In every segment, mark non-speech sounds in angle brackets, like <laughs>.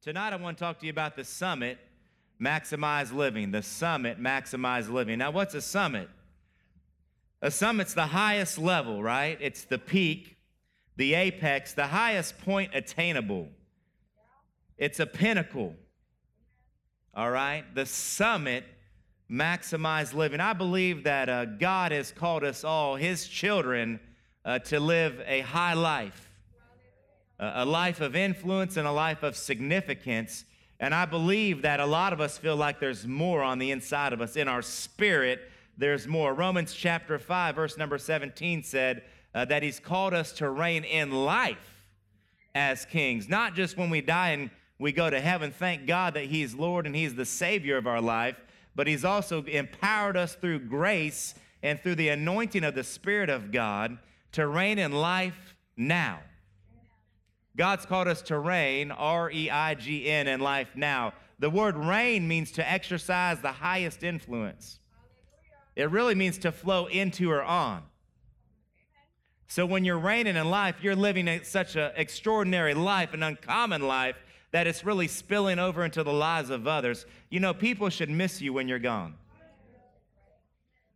Tonight, I want to talk to you about the summit, maximize living. The summit, maximize living. Now, what's a summit? A summit's the highest level, right? It's the peak, the apex, the highest point attainable. It's a pinnacle, all right? The summit, maximize living. I believe that uh, God has called us all, His children, uh, to live a high life a life of influence and a life of significance. And I believe that a lot of us feel like there's more on the inside of us. In our spirit, there's more. Romans chapter 5, verse number 17 said uh, that he's called us to reign in life as kings, not just when we die and we go to heaven. Thank God that he's Lord and he's the Savior of our life, but he's also empowered us through grace and through the anointing of the Spirit of God to reign in life now. God's called us to reign, R E I G N, in life now. The word reign means to exercise the highest influence. It really means to flow into or on. So when you're reigning in life, you're living such an extraordinary life, an uncommon life, that it's really spilling over into the lives of others. You know, people should miss you when you're gone.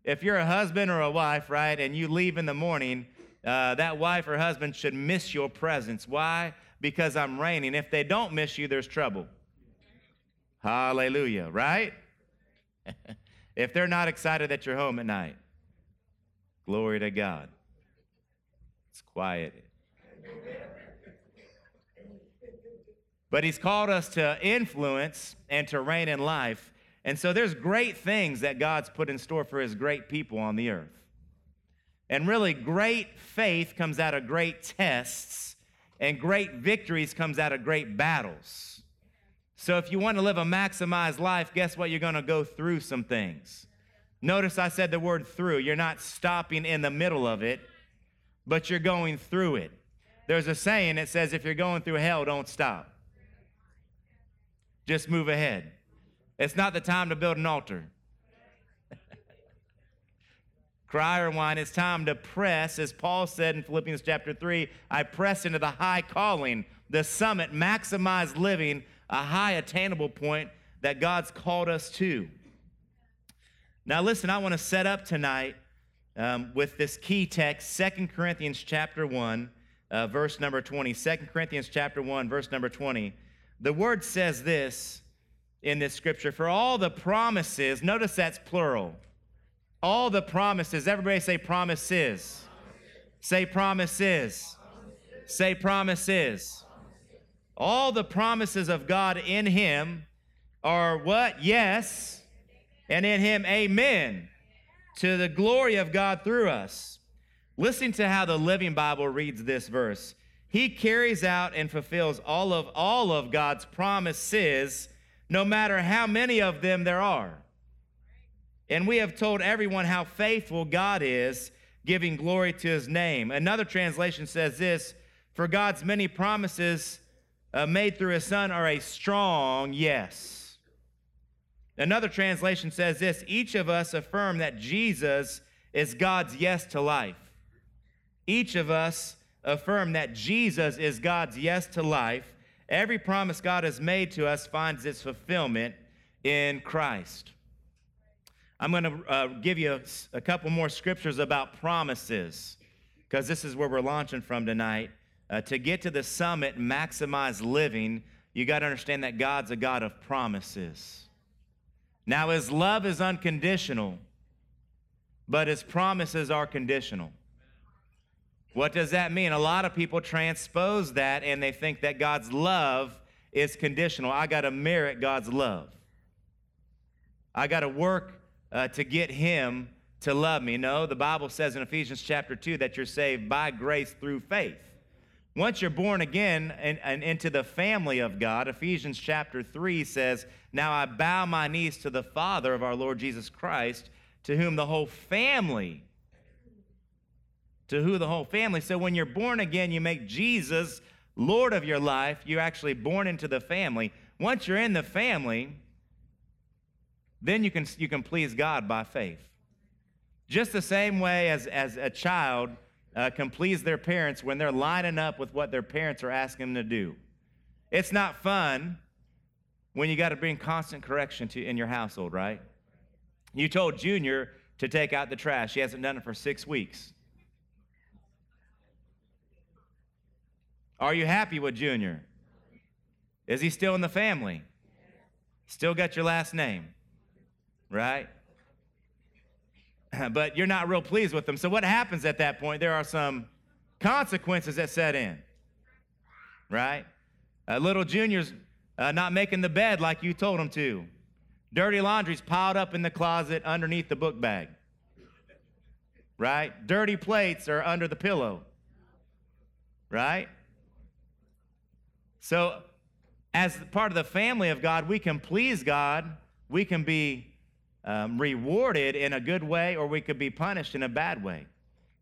If you're a husband or a wife, right, and you leave in the morning, uh, that wife or husband should miss your presence. Why? Because I'm reigning. If they don't miss you, there's trouble. Hallelujah, right? <laughs> if they're not excited that you're home at night, glory to God. It's quiet. but he's called us to influence and to reign in life. And so there's great things that God's put in store for his great people on the earth. And really, great faith comes out of great tests, and great victories comes out of great battles. So if you want to live a maximized life, guess what? You're going to go through some things. Notice I said the word through. You're not stopping in the middle of it, but you're going through it. There's a saying that says if you're going through hell, don't stop. Just move ahead. It's not the time to build an altar cry or whine. It's time to press, as Paul said in Philippians chapter 3 I press into the high calling, the summit, maximize living, a high attainable point that God's called us to. Now, listen, I want to set up tonight um, with this key text, 2 Corinthians chapter 1, uh, verse number 20. 2 Corinthians chapter 1, verse number 20. The word says this in this scripture For all the promises, notice that's plural all the promises. Everybody say promises. Say promises. Say promises. All the promises of God in Him are what? Yes. And in Him, amen. To the glory of God through us. Listen to how the Living Bible reads this verse. He carries out and fulfills all of all of God's promises, no matter how many of them there are. And we have told everyone how faithful God is, giving glory to his name. Another translation says this For God's many promises uh, made through his son are a strong yes. Another translation says this Each of us affirm that Jesus is God's yes to life. Each of us affirm that Jesus is God's yes to life. Every promise God has made to us finds its fulfillment in Christ. I'm going to uh, give you a, couple more scriptures about promises because this is where we're launching from tonight. Uh, to get to the summit, maximize living, you got to understand that God's a God of promises. Now, His love is unconditional, but His promises are conditional. What does that mean? A lot of people transpose that and they think that God's love is conditional. I got to merit God's love. I got to work uh, to get him to love me. No, the Bible says in Ephesians chapter 2 that you're saved by grace through faith. Once you're born again and, and, into the family of God, Ephesians chapter 3 says, Now I bow my knees to the Father of our Lord Jesus Christ, to whom the whole family, to who the whole family. So when you're born again, you make Jesus Lord of your life. You're actually born into the family. Once you're in the family, then you can, you can please God by faith. Just the same way as, as a child uh, can please their parents when they're lining up with what their parents are asking them to do. It's not fun when you got to bring constant correction to in your household, right? You told Junior to take out the trash. He hasn't done it for six weeks. Are you happy with Junior? Is he still in the family? Still got your last name, right? <laughs> But you're not real pleased with them. So, what happens at that point? There are some consequences that set in, right? Uh, little Junior's uh, not making the bed like you told them to. Dirty laundry's piled up in the closet underneath the book bag, right? Dirty plates are under the pillow, right? So, as part of the family of God, we can please God, we can be um, rewarded in a good way, or we could be punished in a bad way.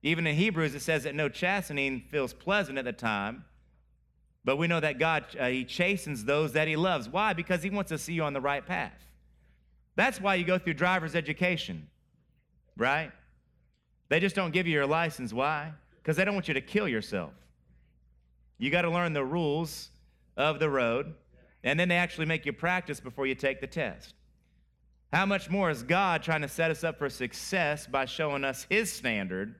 Even in Hebrews, it says that no chastening feels pleasant at the time, but we know that God, uh, He chastens those that He loves. Why? Because He wants to see you on the right path. That's why you go through driver's education, right? They just don't give you your license. Why? Because they don't want you to kill yourself. You got to learn the rules of the road, and then they actually make you practice before you take the test. How much more is God trying to set us up for success by showing us His standard,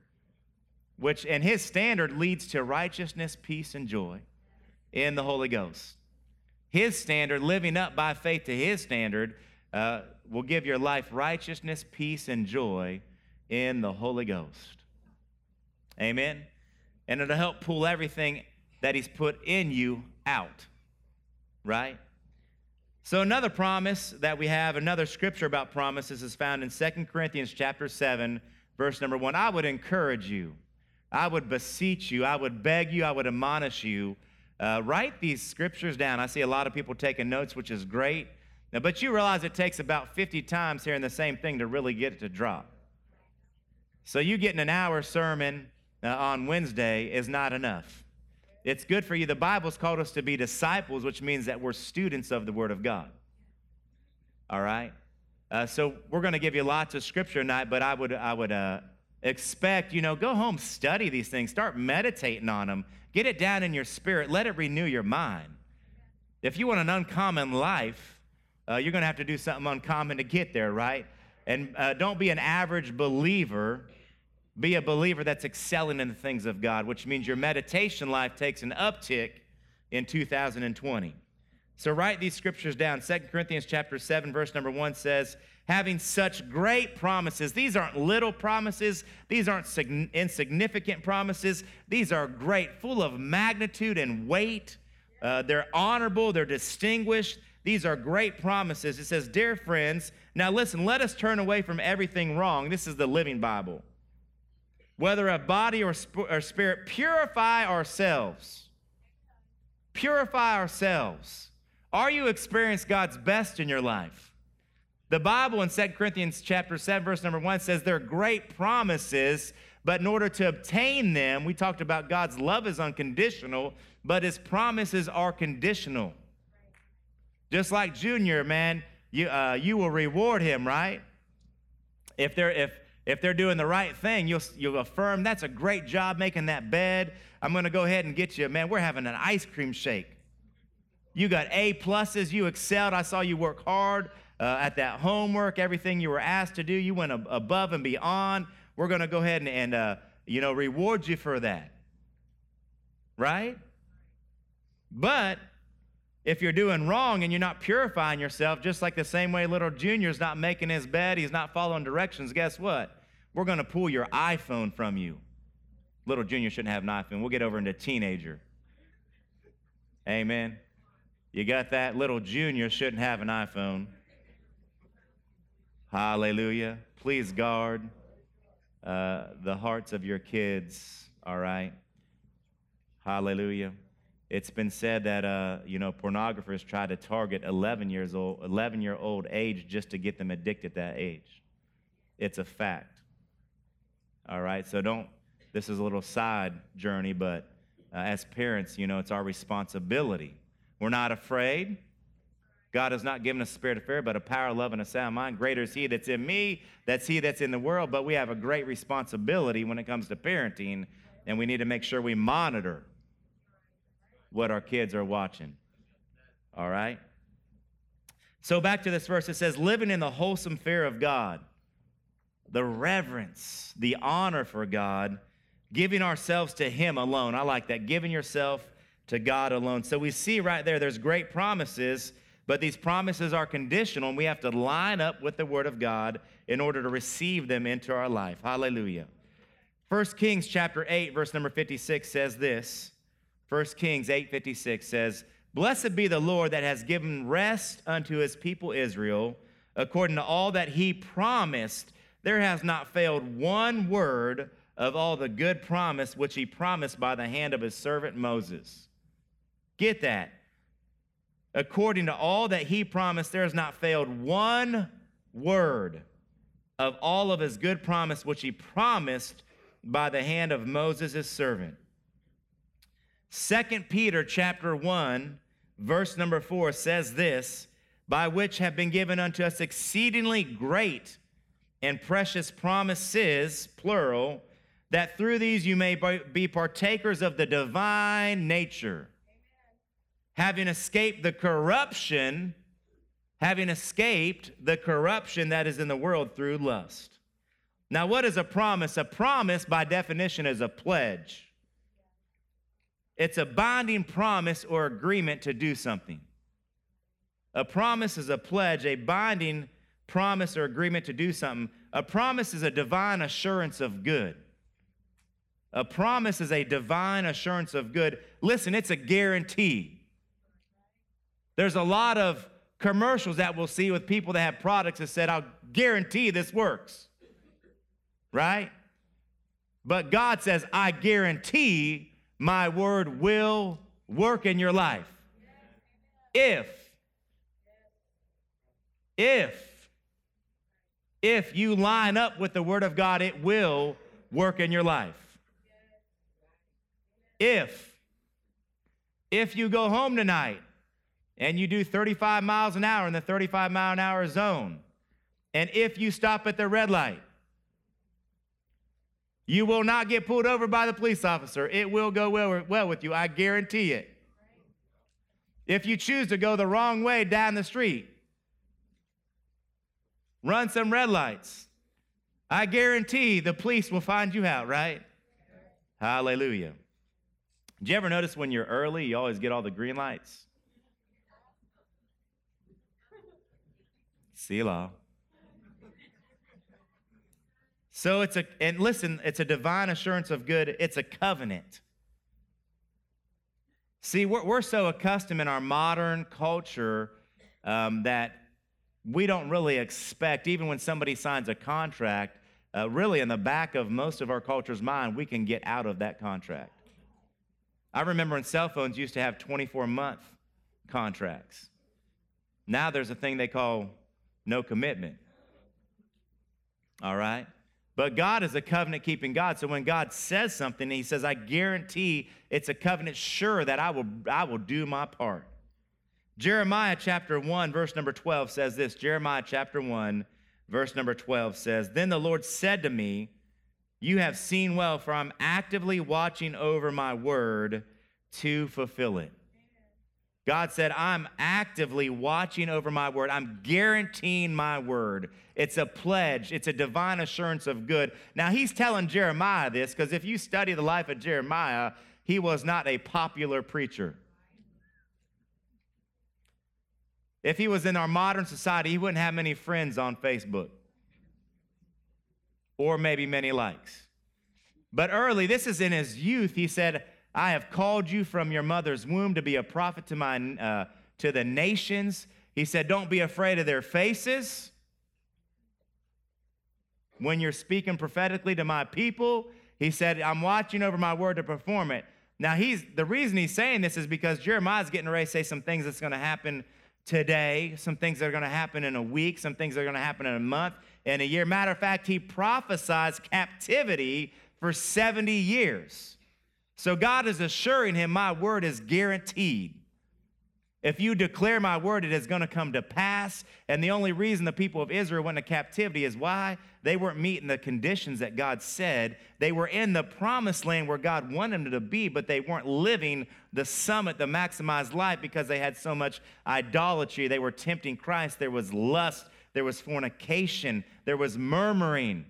which, and His standard leads to righteousness, peace, and joy in the Holy Ghost. His standard, living up by faith to His standard, uh, will give your life righteousness, peace, and joy in the Holy Ghost. Amen. And it'll help pull everything that He's put in you out, right? So another promise that we have, another scripture about promises is found in Second Corinthians chapter 7, verse number 1. I would encourage you, I would beseech you, I would beg you, I would admonish you. Uh, write these scriptures down. I see a lot of people taking notes, which is great. Now, but you realize it takes about 50 times hearing the same thing to really get it to drop. So you getting an hour sermon uh, on Wednesday is not enough. It's good for you. The Bible's called us to be disciples, which means that we're students of the Word of God. All right? Uh, so we're going to give you lots of scripture tonight, but I would, I would uh, expect, you know, go home, study these things, start meditating on them, get it down in your spirit, let it renew your mind. If you want an uncommon life, uh, you're going to have to do something uncommon to get there, right? And uh, don't be an average believer be a believer that's excelling in the things of God, which means your meditation life takes an uptick in 2020. So write these scriptures down. 2 Corinthians chapter 7 verse number 1 says, "Having such great promises. These aren't little promises. These aren't insignificant promises. These are great, full of magnitude and weight. Uh, they're honorable, they're distinguished. These are great promises. It says, "Dear friends, now listen, let us turn away from everything wrong." This is the Living Bible whether of body or, sp- or spirit, purify ourselves. Purify ourselves. Are you experiencing God's best in your life? The Bible in 2 Corinthians chapter 7, verse number 1 says there are great promises, but in order to obtain them, we talked about God's love is unconditional, but his promises are conditional. Just like Junior, man, you, uh, you will reward him, right? If, there, if, if they're doing the right thing, you'll, you'll affirm, that's a great job making that bed. I'm going to go ahead and get you, man, we're having an ice cream shake. You got A pluses, you excelled. I saw you work hard uh, at that homework, everything you were asked to do, you went ab- above and beyond. We're going to go ahead and, and uh, you know, reward you for that. Right? But if you're doing wrong and you're not purifying yourself, just like the same way little Junior's not making his bed, he's not following directions, guess what? We're going to pull your iPhone from you. Little Junior shouldn't have an iPhone. We'll get over into teenager. Amen. You got that? Little Junior shouldn't have an iPhone. Hallelujah. Please guard uh, the hearts of your kids, all right? Hallelujah. It's been said that uh, you know pornographers try to target 11 years old, 11 year old age just to get them addicted that age. It's a fact. All right, so don't. This is a little side journey, but uh, as parents, you know it's our responsibility. We're not afraid. God has not given us a spirit of fear, but a power, love, and a sound mind. Greater is He that's in me, that's He that's in the world. But we have a great responsibility when it comes to parenting, and we need to make sure we monitor what our kids are watching. All right? So back to this verse, it says, living in the wholesome fear of God, the reverence, the honor for God, giving ourselves to Him alone. I like that, giving yourself to God alone. So we see right there, there's great promises, but these promises are conditional, and we have to line up with the Word of God in order to receive them into our life. Hallelujah. 1 Kings chapter 8, verse number 56 says this. 1 Kings 8:56 says, Blessed be the Lord that has given rest unto his people Israel, according to all that he promised. There has not failed one word of all the good promise which he promised by the hand of his servant Moses. Get that. According to all that he promised, there has not failed one word of all of his good promise which he promised by the hand of Moses his servant. Second Peter chapter 1 verse number 4 says this, by which have been given unto us exceedingly great and precious promises, plural, that through these you may be partakers of the divine nature, having escaped the corruption, having escaped the corruption that is in the world through lust. Now, what is a promise? A promise, by definition, is a pledge. It's a binding promise or agreement to do something. A promise is a pledge, a binding promise or agreement to do something. A promise is a divine assurance of good. A promise is a divine assurance of good. Listen, it's a guarantee. There's a lot of commercials that we'll see with people that have products that said, I'll guarantee this works. Right? But God says, I guarantee my word will work in your life. If, if, if you line up with the word of God, it will work in your life. If, if you go home tonight and you do 35 miles an hour in the 35 mile an hour zone, and if you stop at the red light, you will not get pulled over by the police officer. It will go well, well with you. I guarantee it. If you choose to go the wrong way down the street, run some red lights. I guarantee the police will find you out, right? Hallelujah. Did you ever notice when you're early, you always get all the green lights? See Selah. So it's a, and listen, it's a divine assurance of good, it's a covenant. See, we're, we're so accustomed in our modern culture um, that we don't really expect, even when somebody signs a contract, uh, really in the back of most of our culture's mind, we can get out of that contract. I remember when cell phones used to have 24 month contracts. Now there's a thing they call no commitment. All right? But God is a covenant keeping God. So when God says something, He says, I guarantee it's a covenant sure that I will, I will do my part. Jeremiah chapter 1, verse number 12 says this Jeremiah chapter 1, verse number 12 says, Then the Lord said to me, You have seen well, for I'm actively watching over my word to fulfill it. God said, I'm actively watching over my word. I'm guaranteeing my word. It's a pledge, it's a divine assurance of good. Now, he's telling Jeremiah this because if you study the life of Jeremiah, he was not a popular preacher. If he was in our modern society, he wouldn't have many friends on Facebook or maybe many likes. But early, this is in his youth, he said, I have called you from your mother's womb to be a prophet to, my, uh, to the nations. He said, Don't be afraid of their faces. When you're speaking prophetically to my people, he said, I'm watching over my word to perform it. Now, he's the reason he's saying this is because Jeremiah's getting ready to say some things that's going to happen today, some things that are going to happen in a week, some things that are going to happen in a month, in a year. Matter of fact, he prophesies captivity for 70 years. So God is assuring him, My word is guaranteed. If you declare my word, it is going to come to pass. And the only reason the people of Israel went into captivity is why? They weren't meeting the conditions that God said. They were in the promised land where God wanted them to be, but they weren't living the summit, the maximized life, because they had so much idolatry. They were tempting Christ. There was lust, there was fornication, there was murmuring.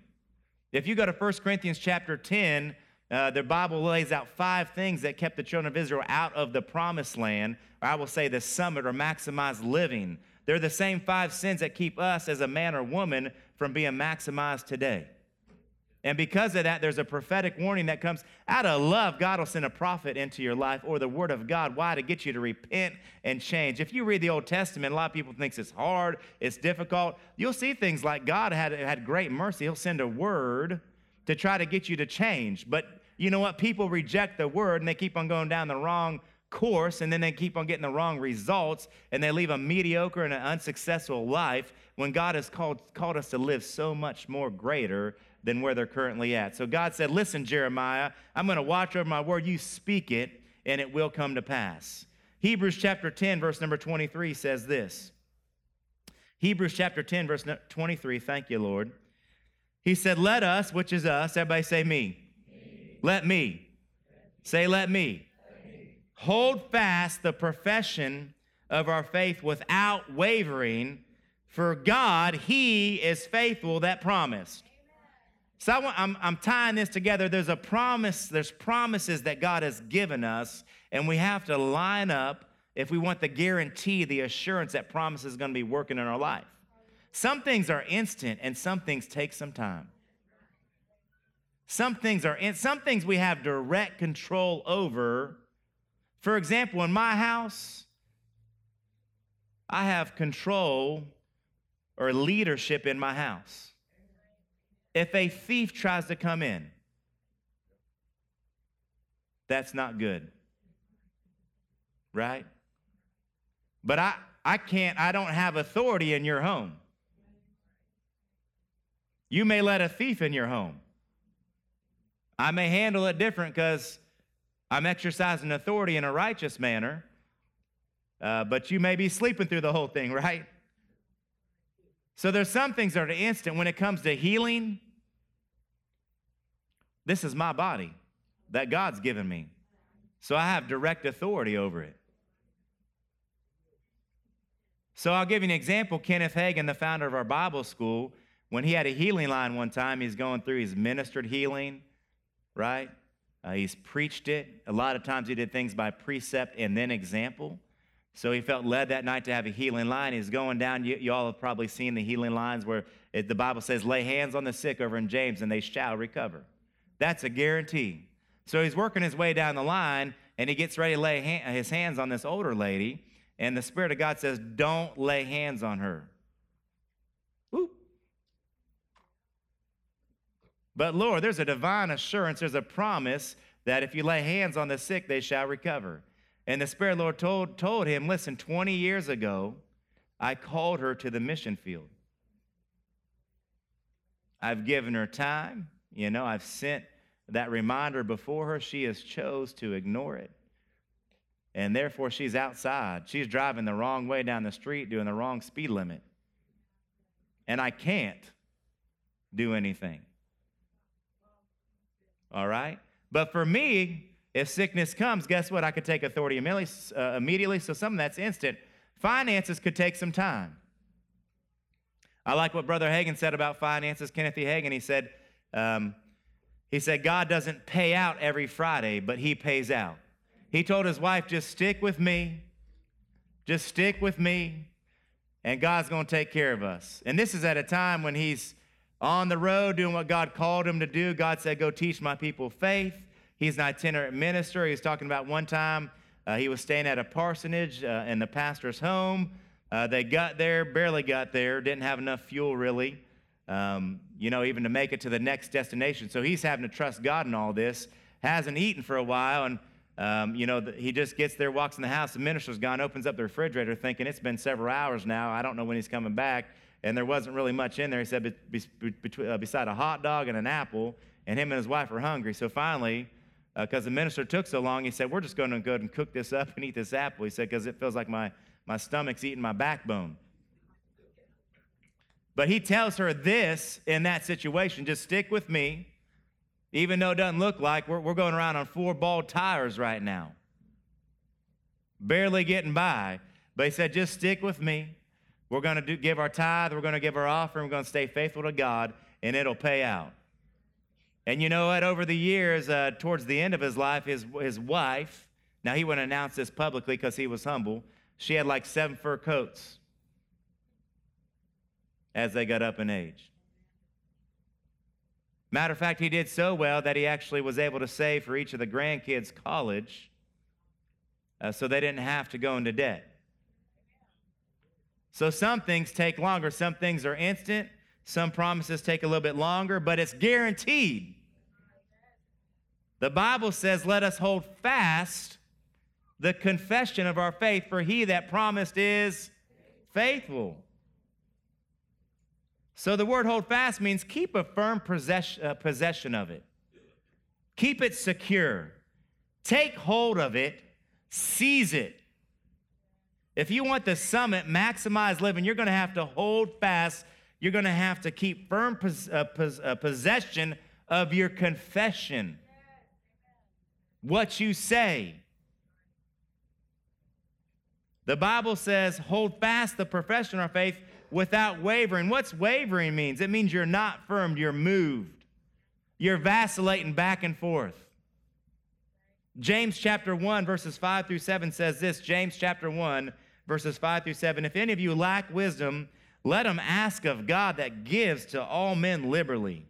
If you go to 1 Corinthians chapter 10, uh, Bible lays out five things that kept the children of Israel out of the promised land, or I will say the summit or maximized living. They're the same five sins that keep us as a man or woman from being maximized today. And because of that, there's a prophetic warning that comes out of love. God will send a prophet into your life or the word of God. Why? To get you to repent and change. If you read the Old Testament, a lot of people think it's hard, it's difficult. You'll see things like God had, had great mercy. He'll send a word to try to get you to change. But you know what? People reject the word and they keep on going down the wrong course and then they keep on getting the wrong results and they leave a mediocre and an unsuccessful life when God has called, called us to live so much more greater than where they're currently at. So God said, Listen, Jeremiah, I'm going to watch over my word. You speak it and it will come to pass. Hebrews chapter 10, verse number 23 says this. Hebrews chapter 10, verse 23, thank you, Lord. He said, Let us, which is us, everybody say me let me. Say, let me. Hold fast the profession of our faith without wavering, for God, He is faithful that promised. So I am I'm tying this together. There's a promise, there's promises that God has given us, and we have to line up if we want the guarantee, the assurance that promise is going to be working in our life. Some things are instant, and some things take some time. Some things are in, some things we have direct control over. For example, in my house, I have control or leadership in my house. If a thief tries to come in, that's not good. Right? But I, I can't, I don't have authority in your home. You may let a thief in your home. I may handle it different because I'm exercising authority in a righteous manner, uh, but you may be sleeping through the whole thing, <laughs> right? So there's some things that are instant. When it comes to healing, this is my body that God's given me. So I have direct authority over it. So I'll give you an example. Kenneth Hagin, the founder of our Bible school, when he had a healing line one time, he's going through, he's ministered healing right? Uh, he's preached it. A lot of times he did things by precept and then example. So he felt led that night to have a healing line. He's going down. You, you all have probably seen the healing lines where it, the Bible says, lay hands on the sick over in James and they shall recover. That's a guarantee. So he's working his way down the line and he gets ready to lay his hands on this older lady. And the Spirit of God says, don't lay hands on her. But Lord, there's a divine assurance, there's a promise that if you lay hands on the sick, they shall recover. And the Spirit Lord told, told him, listen, 20 years ago, I called her to the mission field. I've given her time. You know, I've sent that reminder before her. She has chose to ignore it. And therefore, she's outside. She's driving the wrong way down the street, doing the wrong speed limit. And I can't do anything all right? But for me, if sickness comes, guess what? I could take authority uh, immediately, so something that's instant. Finances could take some time. I like what Brother Hagin said about finances. Kenneth E. Hagin, he said, um, he said, God doesn't pay out every Friday, but he pays out. He told his wife, just stick with me. Just stick with me, and God's going to take care of us. And this is at a time when he's on the road doing what God called him to do. God said, Go teach my people faith. He's an itinerant minister. He was talking about one time uh, he was staying at a parsonage uh, in the pastor's home. Uh, they got there, barely got there, didn't have enough fuel really, um, you know, even to make it to the next destination. So he's having to trust God in all this. Hasn't eaten for a while, and um, you know, he just gets there, walks in the house. The minister's gone, opens up the refrigerator, thinking it's been several hours now. I don't know when he's coming back and there wasn't really much in there. He said, uh, beside a hot dog and an apple, and him and his wife were hungry. So finally, because uh, the minister took so long. He said, We're just going to go and cook this up and eat this apple. He said, Because it feels like my, my stomach's eating my backbone. But he tells her this in that situation just stick with me, even though it doesn't look like we're, we're going around on four bald tires right now, barely getting by. But he said, just stick with me. We're going to give our tithe, we're going to give our offering, we're going to stay faithful to God, and it'll pay out. And you know what? Over the years, uh, towards the end of his life, his, his wife, now he wouldn't announce this publicly because he was humble, she had like seven fur coats as they got up in age. Matter of fact, he did so well that he actually was able to save for each of the grandkids college uh, so they didn't have to go into debt. So some things take longer, some things are instant, some promises take a little bit longer, but it's guaranteed. The Bible says, Let us hold fast the confession of our faith, for he that promised is faithful. So the word hold fast means keep a firm possession, uh, possession of it, keep it secure, take hold of it, seize it. If you want the summit, maximize living, you're going to have to hold fast you're going to have to keep firm pos- uh, pos- uh, possession of your confession. What you say. The Bible says, hold fast the profession of faith without wavering. What's wavering means? It means you're not firm, you're moved. You're vacillating back and forth. James chapter 1, verses 5 through 7 says this James chapter 1, verses 5 through 7 If any of you lack wisdom, let him ask of God that gives to all men liberally.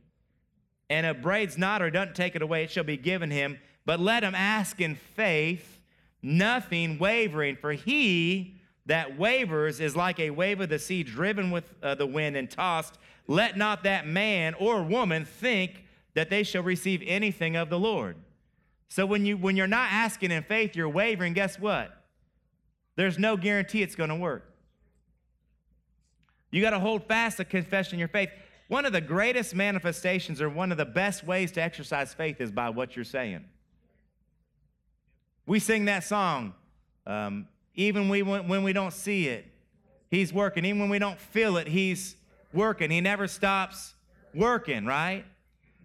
And upbraids not or doesn't take it away, it shall be given him. But let him ask in faith, nothing wavering. For he that wavers is like a wave of the sea driven with uh, the wind and tossed. Let not that man or woman think that they shall receive anything of the Lord. So when you when you're not asking in faith, you're wavering, guess what? There's no guarantee it's going to work. You got to hold fast the confession of your faith. One of the greatest manifestations or one of the best ways to exercise faith is by what you're saying. We sing that song, um, even we, when we don't see it, He's working. Even when we don't feel it, He's working. He never stops working, right?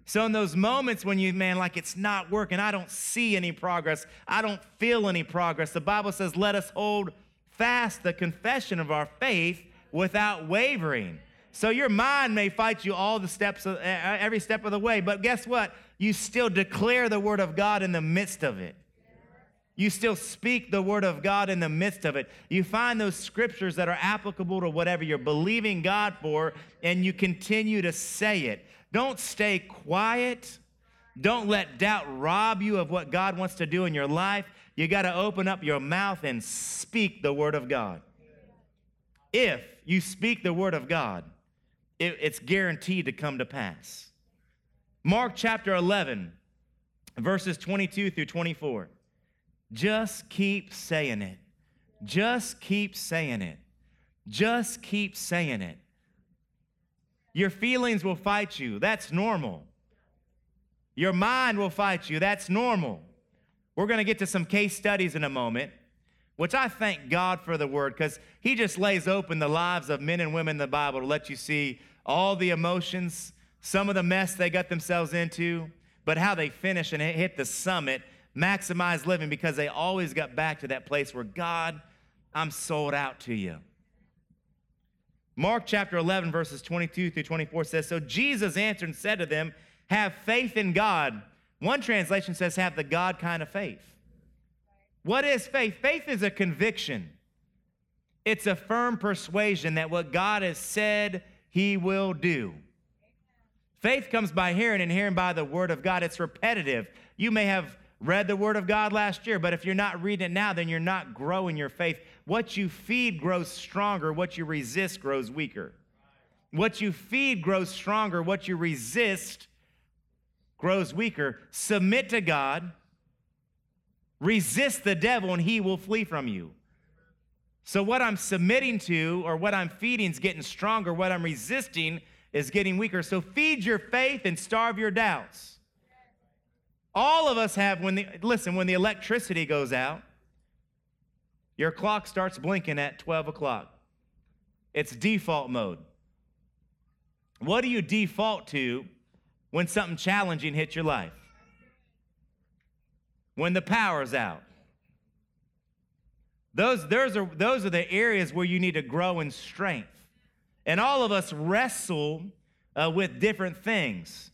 So, in those moments when you, man, like it's not working, I don't see any progress, I don't feel any progress, the Bible says, let us hold fast the confession of our faith without wavering. So your mind may fight you all the steps, of, every step of the way, but guess what? You still declare the word of God in the midst of it. You still speak the word of God in the midst of it. You find those scriptures that are applicable to whatever you're believing God for, and you continue to say it. Don't stay quiet. Don't let doubt rob you of what God wants to do in your life. You got to open up your mouth and speak the word of God. If you speak the word of God, it, it's guaranteed to come to pass. Mark chapter 11, verses 22 through 24. Just keep saying it. Just keep saying it. Just keep saying it. Your feelings will fight you. That's normal. Your mind will fight you. That's normal. We're going to get to some case studies in a moment which I thank God for the word because he just lays open the lives of men and women in the Bible to let you see all the emotions, some of the mess they got themselves into, but how they finish and hit the summit, maximize living because they always got back to that place where God, I'm sold out to you. Mark chapter 11, verses 22 through 24 says, So Jesus answered and said to them, Have faith in God. One translation says, Have the God kind of faith. What is faith? Faith is a conviction, it's a firm persuasion that what God has said, He will do. Faith comes by hearing and hearing by the Word of God. It's repetitive. You may have read the Word of God last year, but if you're not reading it now, then you're not growing your faith. What you feed grows stronger, what you resist grows weaker. What you feed grows stronger, what you resist grows weaker. Submit to God Resist the devil and he will flee from you. So, what I'm submitting to or what I'm feeding is getting stronger. What I'm resisting is getting weaker. So, feed your faith and starve your doubts. All of us have, when the, listen, when the electricity goes out, your clock starts blinking at 12 o'clock. It's default mode. What do you default to when something challenging hits your life? When the power's out. Those, those, are, those are the areas where you need to grow in strength. And all of us wrestle uh, with different things.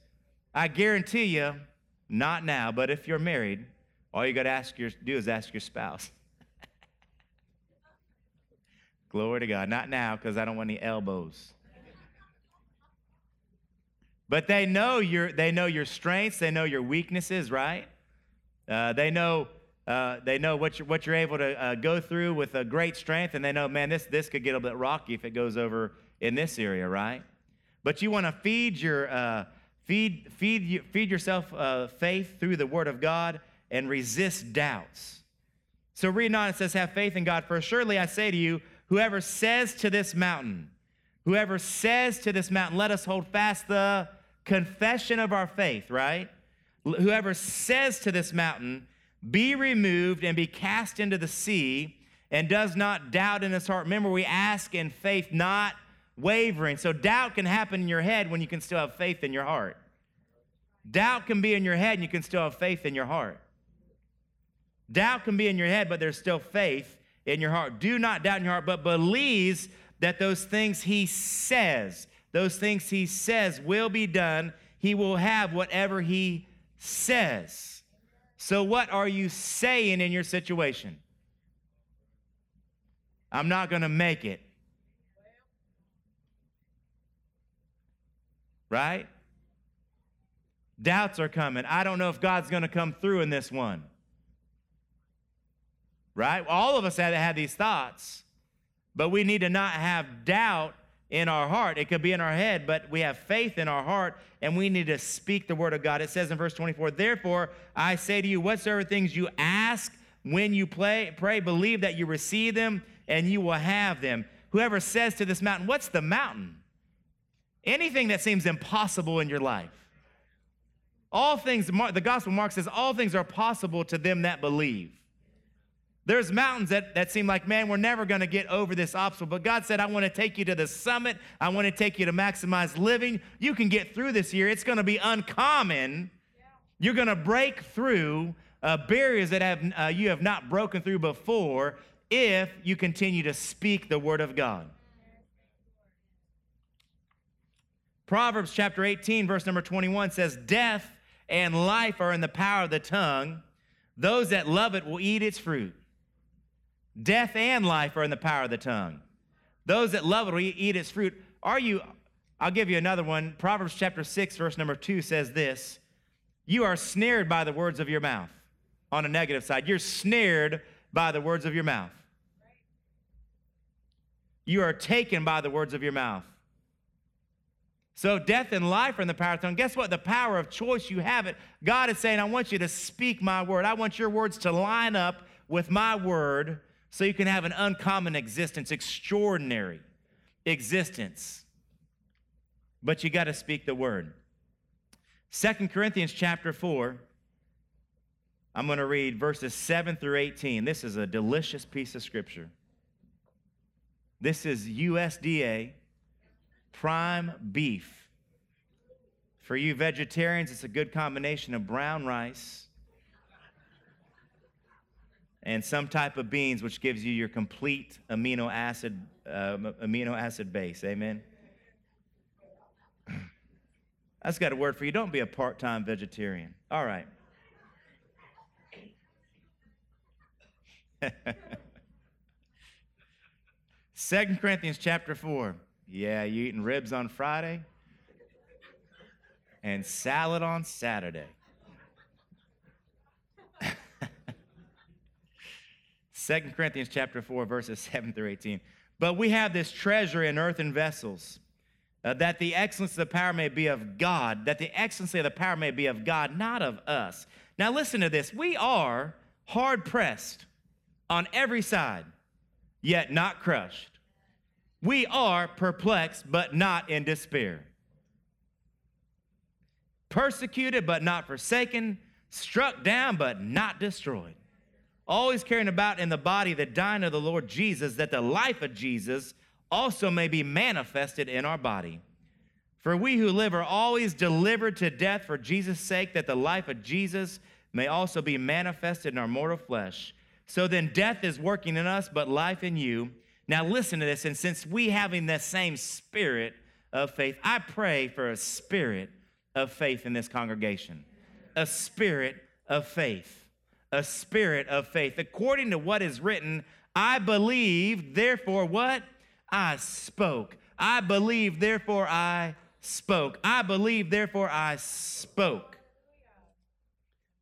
I guarantee you, not now, but if you're married, all you got to ask your, do is ask your spouse. <laughs> Glory to God. Not now, because I don't want any elbows. But they know your they know your strengths, they know your weaknesses, right? Uh, they know uh, they know what you're, what you're able to uh, go through with a great strength, and they know, man, this this could get a bit rocky if it goes over in this area, right? But you want to feed your uh, feed feed feed yourself uh, faith through the Word of God and resist doubts. So reading on, it says, "Have faith in God. For surely I say to you, whoever says to this mountain, whoever says to this mountain, let us hold fast the confession of our faith, right? Whoever says to this mountain, be removed and be cast into the sea, and does not doubt in his heart. Remember, we ask in faith, not wavering. So doubt can happen in your head when you can still have faith in your heart. Doubt can be in your head and you can still have faith in your heart. Doubt can be in your head, but there's still faith in your heart. Do not doubt in your heart, but believes that those things he says, those things he says will be done. He will have whatever he says. So, what are you saying in your situation? I'm not going to make it. Right? Doubts are coming. I don't know if God's going to come through in this one. Right? All of us have had these thoughts, but we need to not have doubt in our heart. It could be in our head, but we have faith in our heart and we need to speak the word of God. It says in verse 24, Therefore, I say to you, whatsoever things you ask when you play, pray, believe that you receive them and you will have them. Whoever says to this mountain, What's the mountain? Anything that seems impossible in your life. All things, the gospel Mark says, all things are possible to them that believe. There's mountains that, that seem like, man, we're never going to get over this obstacle. But God said, I want to take you to the summit. I want to take you to maximize living. You can get through this year. It's going to be uncommon. You're going to break through uh, barriers that have, uh, you have not broken through before if you continue to speak the word of God. Proverbs chapter 18, verse number 21 says, Death and life are in the power of the tongue. Those that love it will eat its fruit. Death and life are in the power of the tongue. Those that love it will eat its fruit. Are you, I'll give you another one. Proverbs chapter 6, verse number 2 says this You are snared by the words of your mouth. On a negative side, you're snared by the words of your mouth. You are taken by the words of your mouth. So death and life are in the power of the tongue. Guess what? The power of choice, you have it. God is saying, I want you to speak my word. I want your words to line up with my word so you can have an uncommon existence, extraordinary existence. But you got to speak the word. Second Corinthians chapter 4, I'm going to read verses 7 through 18. This is a delicious piece of scripture. This is USDA prime beef. For you vegetarians, it's a good combination of brown rice and some type of beans, which gives you your complete amino acid uh, amino acid base. Amen. <clears throat> Just got a word for you. Don't be a part-time vegetarian. All right. <laughs> Second Corinthians chapter 4. Yeah, you eating ribs on Friday and salad on Saturday. 2 Corinthians chapter 4, verses <laughs> 7 through 18. But we have this treasure in earthen vessels, uh, that the excellence of the power may be of God, that the excellency of the power may be of God, not of us. Now listen to this. We are hard pressed on every side, yet not crushed. We are perplexed, but not in despair. Persecuted, but not forsaken struck down but not destroyed. Always carrying about in the body the dying of the Lord Jesus, that the life of Jesus also may be manifested in our body. For we who live are always delivered to death for Jesus' sake, that the life of Jesus may also be manifested in our mortal flesh. So then death is working in us, but life in you. Now listen to this, and since we having the same spirit of faith, I pray for a spirit of faith in this congregation. A spirit of faith. A spirit of faith. According to what is written, I believe, therefore what? I spoke. I believe, therefore I spoke. I believe, therefore I spoke.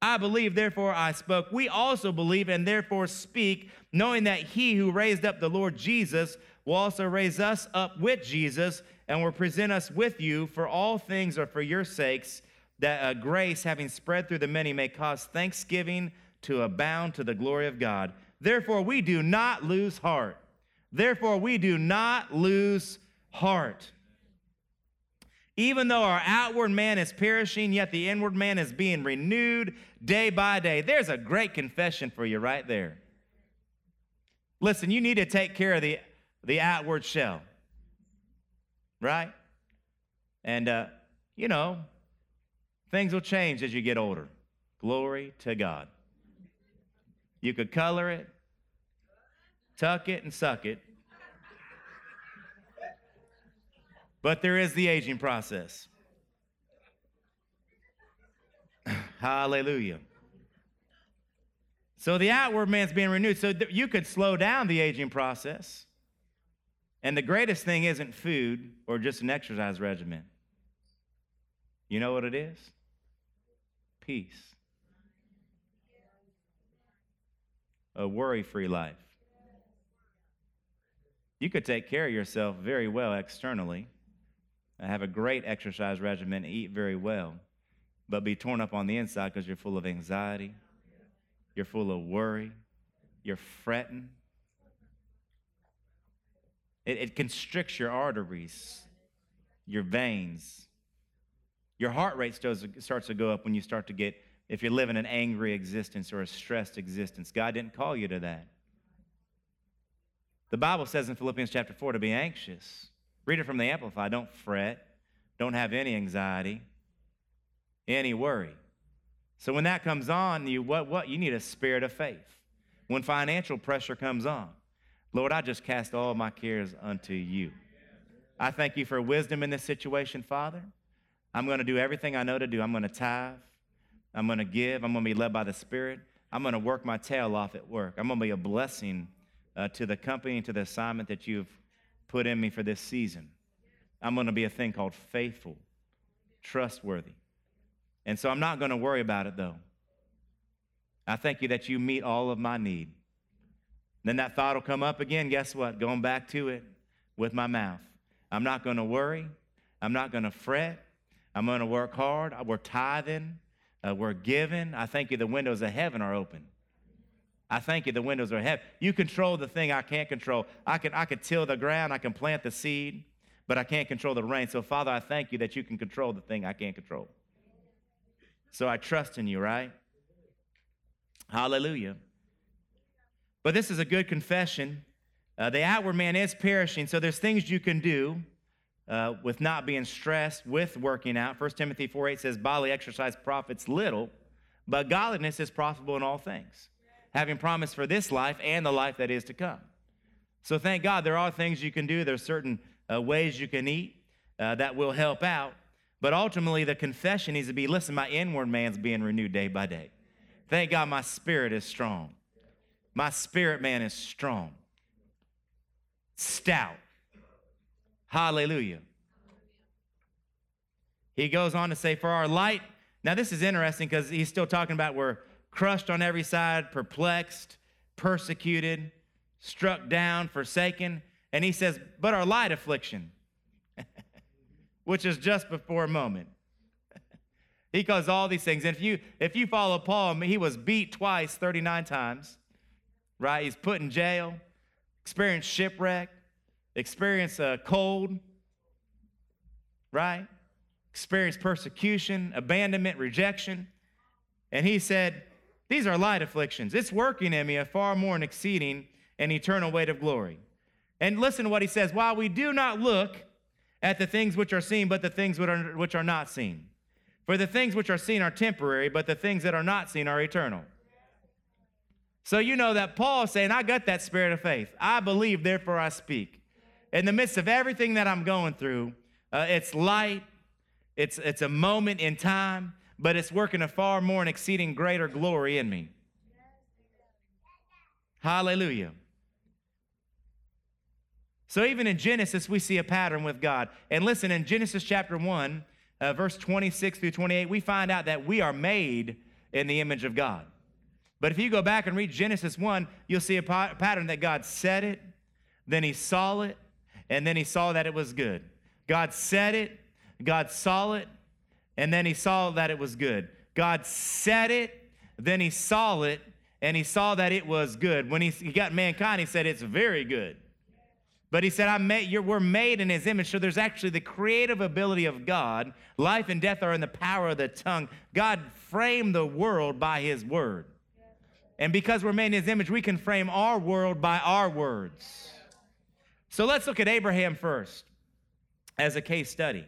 I believe, therefore I spoke. We also believe and therefore speak, knowing that he who raised up the Lord Jesus will also raise us up with Jesus and will present us with you, for all things are for your sakes, that uh, grace, having spread through the many, may cause thanksgiving to abound to the glory of God. Therefore, we do not lose heart. Therefore, we do not lose heart. Even though our outward man is perishing, yet the inward man is being renewed day by day. There's a great confession for you right there. Listen, you need to take care of the, the outward shell, right? And, uh, you know, things will change as you get older. Glory to God. You could color it, tuck it, and suck it. But there is the aging process. <sighs> Hallelujah. So the outward man's being renewed. So th- you could slow down the aging process. And the greatest thing isn't food or just an exercise regimen. You know what it is? Peace. A worry free life. You could take care of yourself very well externally have a great exercise regimen, eat very well, but be torn up on the inside because you're full of anxiety, you're full of worry, you're fretting. It, it constricts your arteries, your veins. Your heart rate starts, starts to go up when you start to get, if you're living an angry existence or a stressed existence. God didn't call you to that. The Bible says in Philippians chapter 4 to be anxious. Read it from the Amplified. Don't fret. Don't have any anxiety, any worry. So when that comes on, you what what you need a spirit of faith. When financial pressure comes on, Lord, I just cast all my cares unto you. I thank you for wisdom in this situation, Father. I'm going to do everything I know to do. I'm going to tithe. I'm going to give. I'm going to be led by the Spirit. I'm going to work my tail off at work. I'm going to be a blessing uh, to the company and to the assignment that you've put in me for this season. I'm going to be a thing called faithful, trustworthy. And so I'm not going to worry about it though. I thank you that you meet all of my need. Then that thought will come up again. Guess what? Going back to it with my mouth. I'm not going to worry. I'm not going to fret. I'm going to work hard. We're tithing. Uh, we're given. I thank you the windows of heaven are open. I thank you the windows are heaven. You control the thing I can't control. I can, I can till the ground. I can plant the seed but I can't control the rain. So, Father, I thank you that you can control the thing I can't control. So I trust in you, right? Hallelujah. But this is a good confession. Uh, the outward man is perishing, so there's things you can do uh, with not being stressed, with working out. 1 Timothy 4 8 says, Bodily exercise profits little, but godliness is profitable in all things, having promise for this life and the life that is to come. So thank God there are things you can do. There's certain uh, ways you can eat uh, that will help out. But ultimately, the confession needs to be listen, my inward man's being renewed day by day. Thank God my spirit is strong. My spirit man is strong, stout. Hallelujah. He goes on to say, For our light, now this is interesting because he's still talking about we're crushed on every side, perplexed, persecuted, struck down, forsaken. And he says, But our light affliction, <laughs> which is just before a moment. <laughs> he calls all these things. And if you if you follow Paul, he was beat twice, 39 times, right? He's put in jail, experienced shipwreck, experienced a uh, cold, right? Experience persecution, abandonment, rejection. And he said, These are light afflictions. It's working in me a far more and exceeding an eternal weight of glory. And listen to what he says while we do not look at the things which are seen, but the things which are, which are not seen. For the things which are seen are temporary, but the things that are not seen are eternal. So you know that Paul is saying, I got that spirit of faith. I believe, therefore I speak. In the midst of everything that I'm going through, uh, it's light, it's, it's a moment in time, but it's working a far more and exceeding greater glory in me. Hallelujah. So even in Genesis, we see a pattern with God. And listen, in Genesis chapter 1, uh, verse 26 through 28, we find out that we are made in the image of God. But if you go back and read Genesis 1, you'll see a pattern that God said it, then he saw it, and then he saw that it was good. God said it, God saw it, and then he saw that it was good. God said it, then he saw it, and he saw that it was good. When he, he got mankind, he said, It's very good. But he said, I made, we're made in his image. So there's actually the creative ability of God. Life and death are in the power of the tongue. God framed the world by his word. And because we're made in his image, we can frame our world by our words. So let's look at Abraham first as a case study.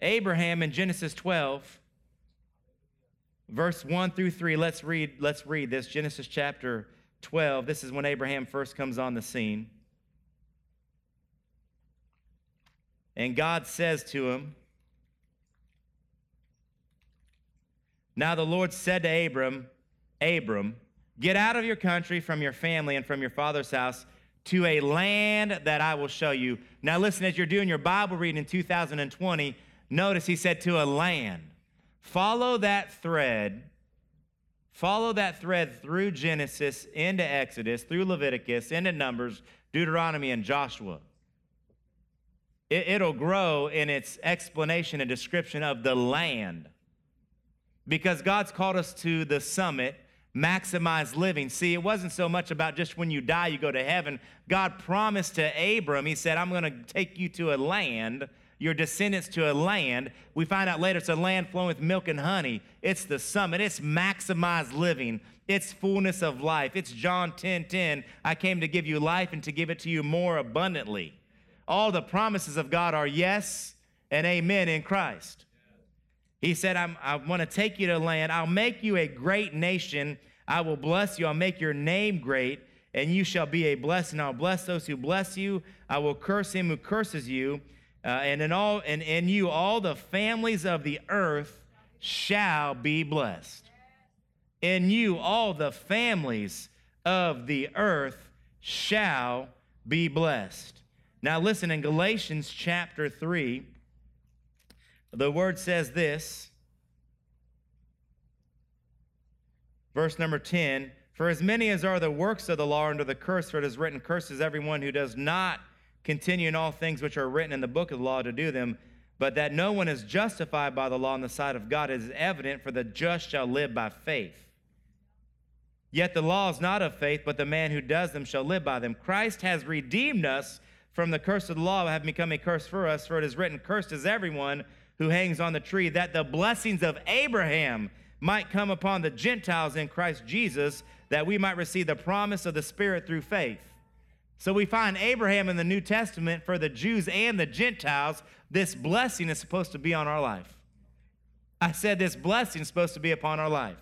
Abraham in Genesis 12, verse 1 through 3. Let's read, let's read this. Genesis chapter 12. This is when Abraham first comes on the scene. And God says to him, Now the Lord said to Abram, Abram, get out of your country, from your family, and from your father's house to a land that I will show you. Now, listen, as you're doing your Bible reading in 2020, notice he said to a land. Follow that thread. Follow that thread through Genesis into Exodus, through Leviticus, into Numbers, Deuteronomy, and Joshua. It, will grow in its explanation and description of the land because God's called us to the summit, maximize living. See, it wasn't so much about just when you die, you go to heaven. God promised to Abram, He said, I'm going to take you to a land, your descendants to a land. We find out later it's a land flowing with milk and honey. It's the summit, it's maximized living. It's fullness of life. It's John 10 10. I came to give you life and to give it to you more abundantly. All the promises of God are yes and amen in Christ. He said, i'm want to take you to land. I'll make you a great nation. I will bless you. I'll make your name great, and you shall be a blessing. I'll bless those who bless you. I will curse him who curses you. Uh, and in all and in you all the families of the earth shall be blessed. In you all the families of the earth shall be blessed. Now listen in Galatians chapter 3 the word says this, verse number 10 For as many as are the works of the law under the curse, for it is written, Curses everyone who does not continue in all things which are written in the book of the law to do them. But that no one is justified by the law in the sight of God is evident, for the just shall live by faith. Yet the law is not of faith, but the man who does them shall live by them. Christ has redeemed us from the curse of the law, having become a curse for us, for it is written, Cursed is everyone who hangs on the tree, that the blessings of Abraham might come upon the Gentiles in Christ Jesus, that we might receive the promise of the Spirit through faith. So we find Abraham in the New Testament for the Jews and the Gentiles. This blessing is supposed to be on our life. I said this blessing is supposed to be upon our life.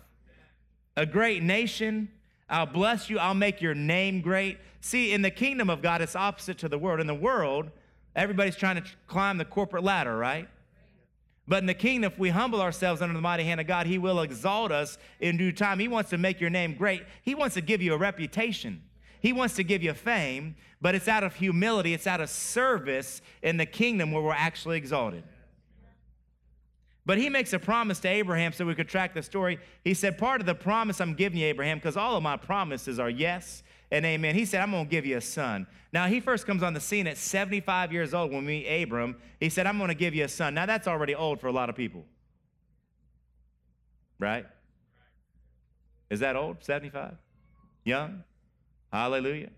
A great nation, I'll bless you, I'll make your name great. See, in the kingdom of God, it's opposite to the world. In the world, everybody's trying to climb the corporate ladder, right? But in the kingdom, if we humble ourselves under the mighty hand of God, He will exalt us in due time. He wants to make your name great. He wants to give you a reputation. He wants to give you fame, but it's out of humility, it's out of service in the kingdom where we're actually exalted. But he makes a promise to Abraham so we could track the story. He said, Part of the promise I'm giving you, Abraham, because all of my promises are yes and amen. He said, I'm going to give you a son. Now, he first comes on the scene at 75 years old when we meet Abram. He said, I'm going to give you a son. Now, that's already old for a lot of people. Right? Is that old? 75? Young? Hallelujah.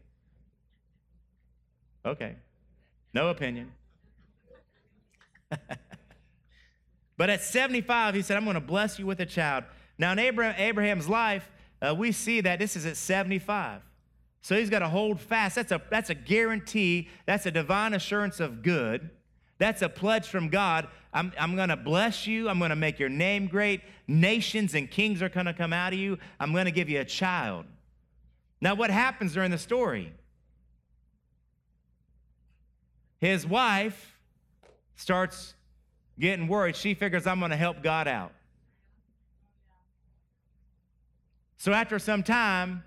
Okay. No opinion. <laughs> But at 75, he said, I'm going to bless you with a child. Now, in Abraham, Abraham's life, uh, we see that this is at 75. So he's got to hold fast. That's a, that's a guarantee. That's a divine assurance of good. That's a pledge from God. I'm, I'm going to bless you. I'm going to make your name great. Nations and kings are going to come out of you. I'm going to give you a child. Now, what happens during the story? His wife starts getting worried. She figures, I'm going to help God out. So after some time,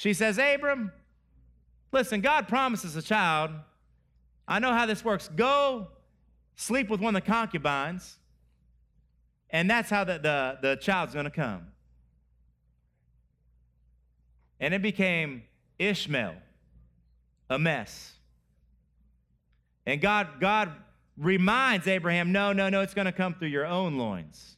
she says, Abram, listen, God promises a child. I know how this works. Go sleep with one of the concubines, and that's how the, the, the child's going to come. And it became Ishmael, a mess. And God, God reminds Abraham, no, no, no, it's going to come through your own loins.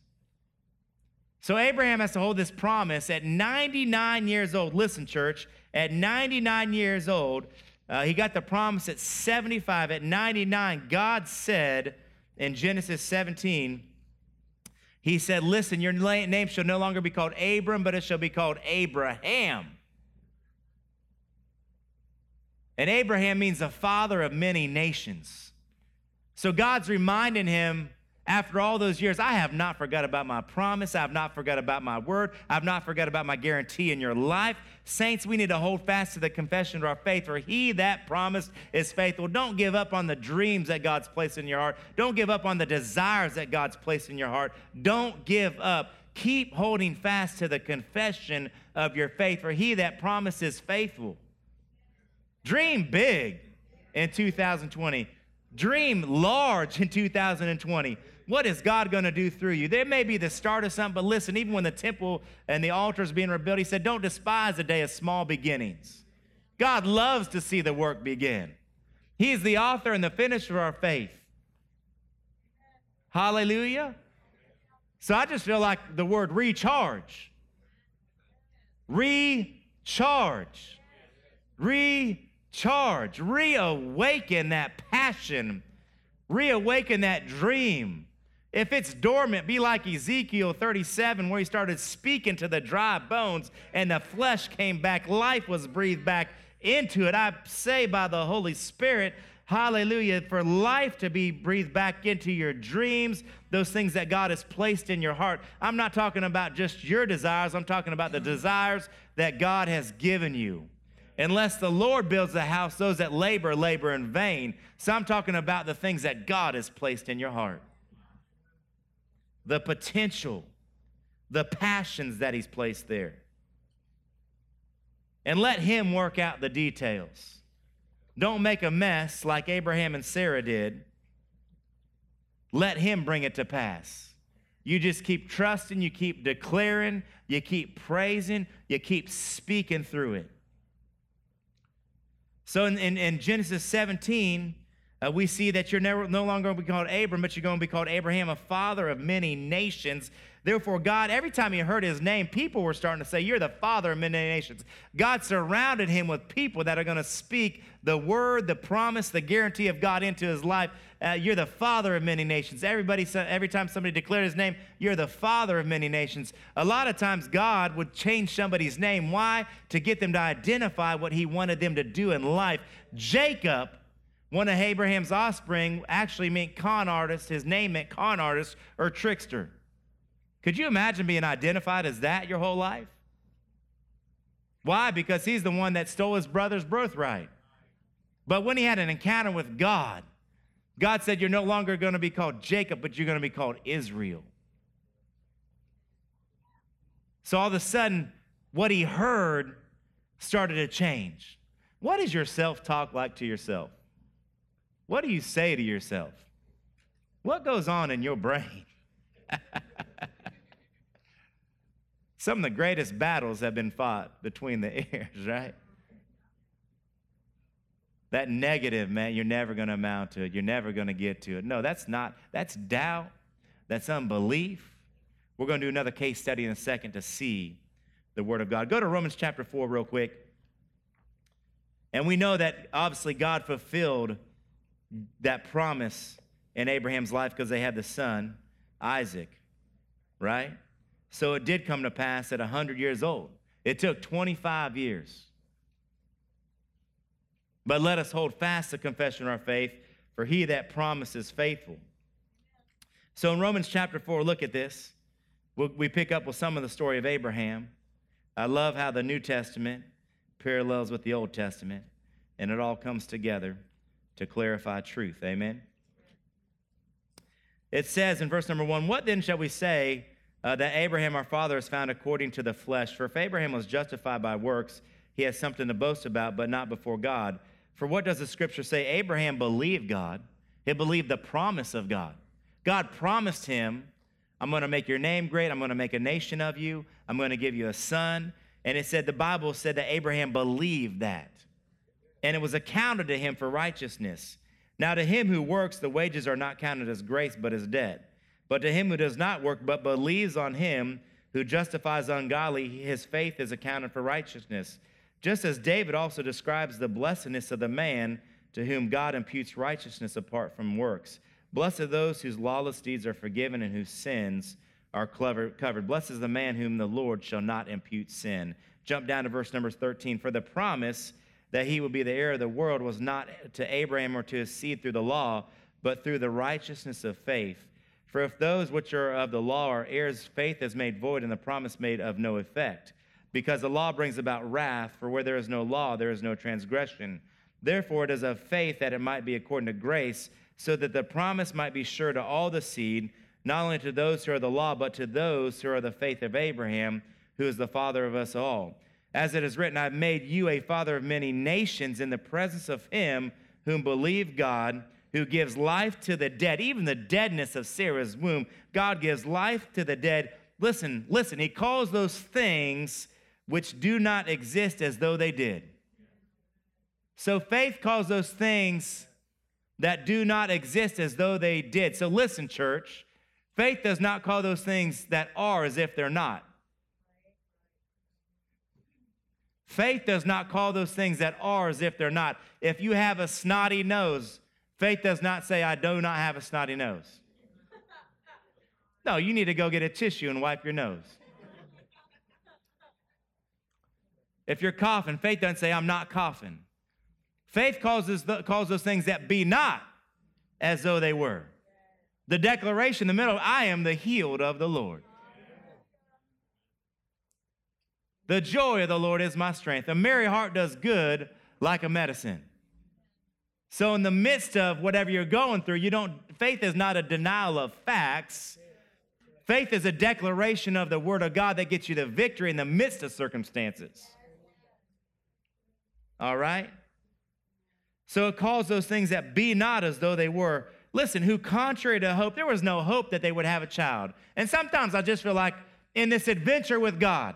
So Abraham has to hold this promise at 99 years old. Listen, church, at 99 years old, uh, he got the promise at 75. At 99, God said in Genesis 17, He said, Listen, your name shall no longer be called Abram, but it shall be called Abraham. And Abraham means the father of many nations. So God's reminding him after all those years, I have not forgot about my promise. I have not forgot about my word. I have not forgot about my guarantee in your life. Saints, we need to hold fast to the confession of our faith, for he that promised is faithful. Don't give up on the dreams that God's placed in your heart. Don't give up on the desires that God's placed in your heart. Don't give up. Keep holding fast to the confession of your faith, for he that promised is faithful. Dream big in 2020. Dream large in 2020. What is God going to do through you? There may be the start of something, but listen, even when the temple and the altar is being rebuilt, he said, Don't despise the day of small beginnings. God loves to see the work begin. He's the author and the finisher of our faith. Hallelujah. So I just feel like the word recharge. Recharge. Recharge. Reawaken that passion. Reawaken that dream. If it's dormant, be like Ezekiel 37, where he started speaking to the dry bones and the flesh came back. Life was breathed back into it. I say by the Holy Spirit, hallelujah, for life to be breathed back into your dreams, those things that God has placed in your heart. I'm not talking about just your desires, I'm talking about the desires that God has given you. Unless the Lord builds the house, those that labor, labor in vain. So I'm talking about the things that God has placed in your heart the potential, the passions that He's placed there. And let Him work out the details. Don't make a mess like Abraham and Sarah did. Let Him bring it to pass. You just keep trusting, you keep declaring, you keep praising, you keep speaking through it. So in, in, in Genesis 17, uh, we see that you're never, no longer going to be called Abram, but you're going to be called Abraham, a father of many nations. Therefore, God, every time he heard his name, people were starting to say, You're the father of many nations. God surrounded him with people that are going to speak the word, the promise, the guarantee of God into his life. Uh, you're the father of many nations. Everybody, every time somebody declared his name, you're the father of many nations. A lot of times, God would change somebody's name. Why? To get them to identify what he wanted them to do in life. Jacob one of Abraham's offspring actually meant con artist. His name meant con artist or trickster. Could you imagine being identified as that your whole life? Why? Because he's the one that stole his brother's birthright. But when he had an encounter with God, God said, You're no longer going to be called Jacob, but you're going to be called Israel. So all of a sudden, what he heard started to change. What is your self talk like to yourself? What do you say to yourself? What goes on in your brain? <laughs> Some of the greatest battles have been fought between the ears, <laughs> right? That negative, man, you're never going to amount to it. You're never going to get to it. No, that's not. That's doubt. That's unbelief. We're going to do another case study in a second to see the Word of God. Go to Romans chapter 4 real quick. And we know that obviously God fulfilled that promise in Abraham's life because they had the son, Isaac, right? So it did come to pass at 100 years old. It took 25 years. But let us hold fast the confession of our faith, for he that promises faithful. So in Romans chapter 4, look at this. We pick up with some of the story of Abraham. I love how the New Testament parallels with the Old Testament, and it all comes together to clarify truth. Amen. It says in verse number one, What then shall we say uh, that Abraham our father is found according to the flesh? For if Abraham was justified by works, he has something to boast about, but not before God. For what does the scripture say? Abraham believed God, he believed the promise of God. God promised him, I'm going to make your name great, I'm going to make a nation of you, I'm going to give you a son. And it said, the Bible said that Abraham believed that. And it was accounted to him for righteousness. Now, to him who works, the wages are not counted as grace, but as debt. But to him who does not work, but believes on him who justifies ungodly, his faith is accounted for righteousness. Just as David also describes the blessedness of the man to whom God imputes righteousness apart from works. Blessed are those whose lawless deeds are forgiven and whose sins are covered. Blessed is the man whom the Lord shall not impute sin. Jump down to verse number 13. For the promise that he would be the heir of the world was not to Abraham or to his seed through the law, but through the righteousness of faith. For if those which are of the law are heirs, faith is made void and the promise made of no effect. Because the law brings about wrath, for where there is no law, there is no transgression. Therefore, it is of faith that it might be according to grace, so that the promise might be sure to all the seed not only to those who are the law, but to those who are the faith of Abraham, who is the father of us all. As it is written, I've made you a father of many nations in the presence of him whom believe God, who gives life to the dead, even the deadness of Sarah's womb. God gives life to the dead. Listen, listen, he calls those things which do not exist as though they did. So faith calls those things that do not exist as though they did. So listen, church. Faith does not call those things that are as if they're not. Faith does not call those things that are as if they're not. If you have a snotty nose, faith does not say, I do not have a snotty nose. No, you need to go get a tissue and wipe your nose. If you're coughing, faith doesn't say, I'm not coughing. Faith causes, the, calls those things that be not as though they were. The declaration in the middle I am the healed of the Lord. The joy of the Lord is my strength. A merry heart does good like a medicine. So, in the midst of whatever you're going through, you don't, faith is not a denial of facts. Faith is a declaration of the word of God that gets you the victory in the midst of circumstances. All right? So it calls those things that be not as though they were listen, who contrary to hope, there was no hope that they would have a child. And sometimes I just feel like in this adventure with God,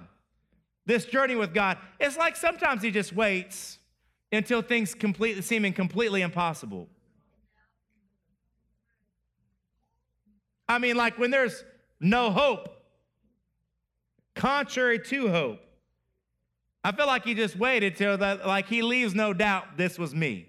this journey with God, it's like sometimes He just waits until things completely seeming completely impossible. I mean, like when there's no hope, contrary to hope. I feel like he just waited till that, like he leaves no doubt this was me.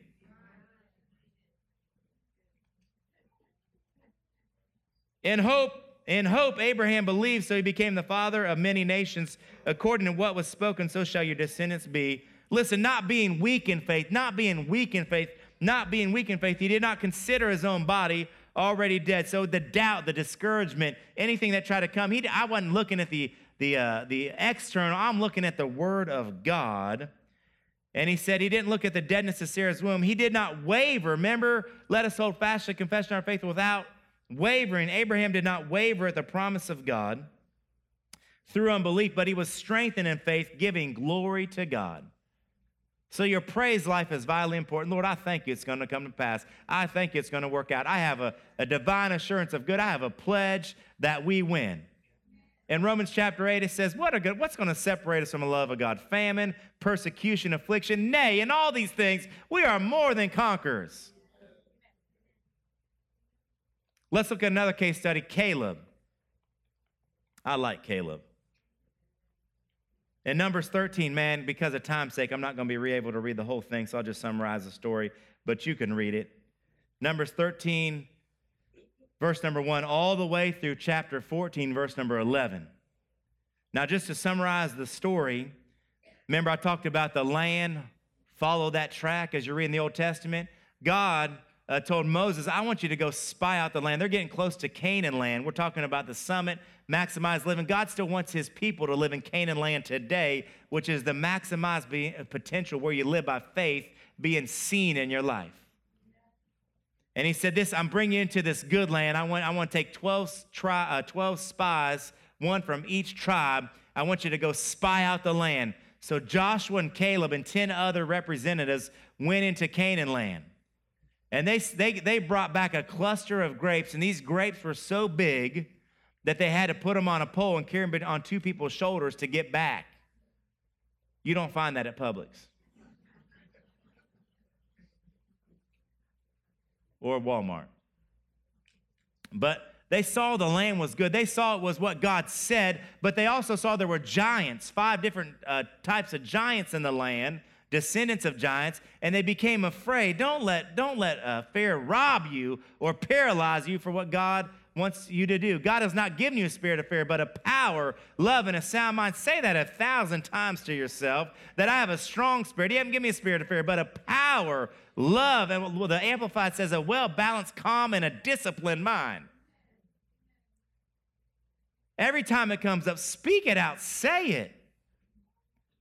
In hope, in hope, Abraham believed, so he became the father of many nations. According to what was spoken, so shall your descendants be. Listen, not being weak in faith, not being weak in faith, not being weak in faith, he did not consider his own body already dead. So the doubt, the discouragement, anything that tried to come, he, I wasn't looking at the, the, uh, the external, I'm looking at the word of God. And he said he didn't look at the deadness of Sarah's womb. He did not waver. Remember, let us hold fast to confession of our faith without wavering. Abraham did not waver at the promise of God through unbelief, but he was strengthened in faith, giving glory to God. So your praise life is vitally important. Lord, I thank you it's going to come to pass. I think it's going to work out. I have a, a divine assurance of good. I have a pledge that we win. In Romans chapter 8, it says, what are good, What's going to separate us from the love of God? Famine, persecution, affliction. Nay, in all these things, we are more than conquerors Let's look at another case study Caleb. I like Caleb. In Numbers 13, man, because of time's sake, I'm not going to be able to read the whole thing, so I'll just summarize the story, but you can read it. Numbers 13, verse number 1, all the way through chapter 14, verse number 11. Now, just to summarize the story, remember I talked about the land, follow that track as you read in the Old Testament? God uh, told Moses, I want you to go spy out the land. They're getting close to Canaan land. We're talking about the summit, maximize living. God still wants his people to live in Canaan land today, which is the maximized uh, potential where you live by faith being seen in your life. And he said, This, I'm bringing you into this good land. I want, I want to take 12, tri- uh, 12 spies, one from each tribe. I want you to go spy out the land. So Joshua and Caleb and 10 other representatives went into Canaan land. And they, they, they brought back a cluster of grapes, and these grapes were so big that they had to put them on a pole and carry them on two people's shoulders to get back. You don't find that at Publix. or Walmart. But they saw the land was good. They saw it was what God said, but they also saw there were giants, five different uh, types of giants in the land, descendants of giants, and they became afraid. Don't let, don't let fear rob you or paralyze you for what God wants you to do. God has not given you a spirit of fear, but a power, love, and a sound mind. Say that a thousand times to yourself that I have a strong spirit. He hasn't given me a spirit of fear, but a power, love, and the Amplified says a well balanced, calm, and a disciplined mind. Every time it comes up, speak it out, say it.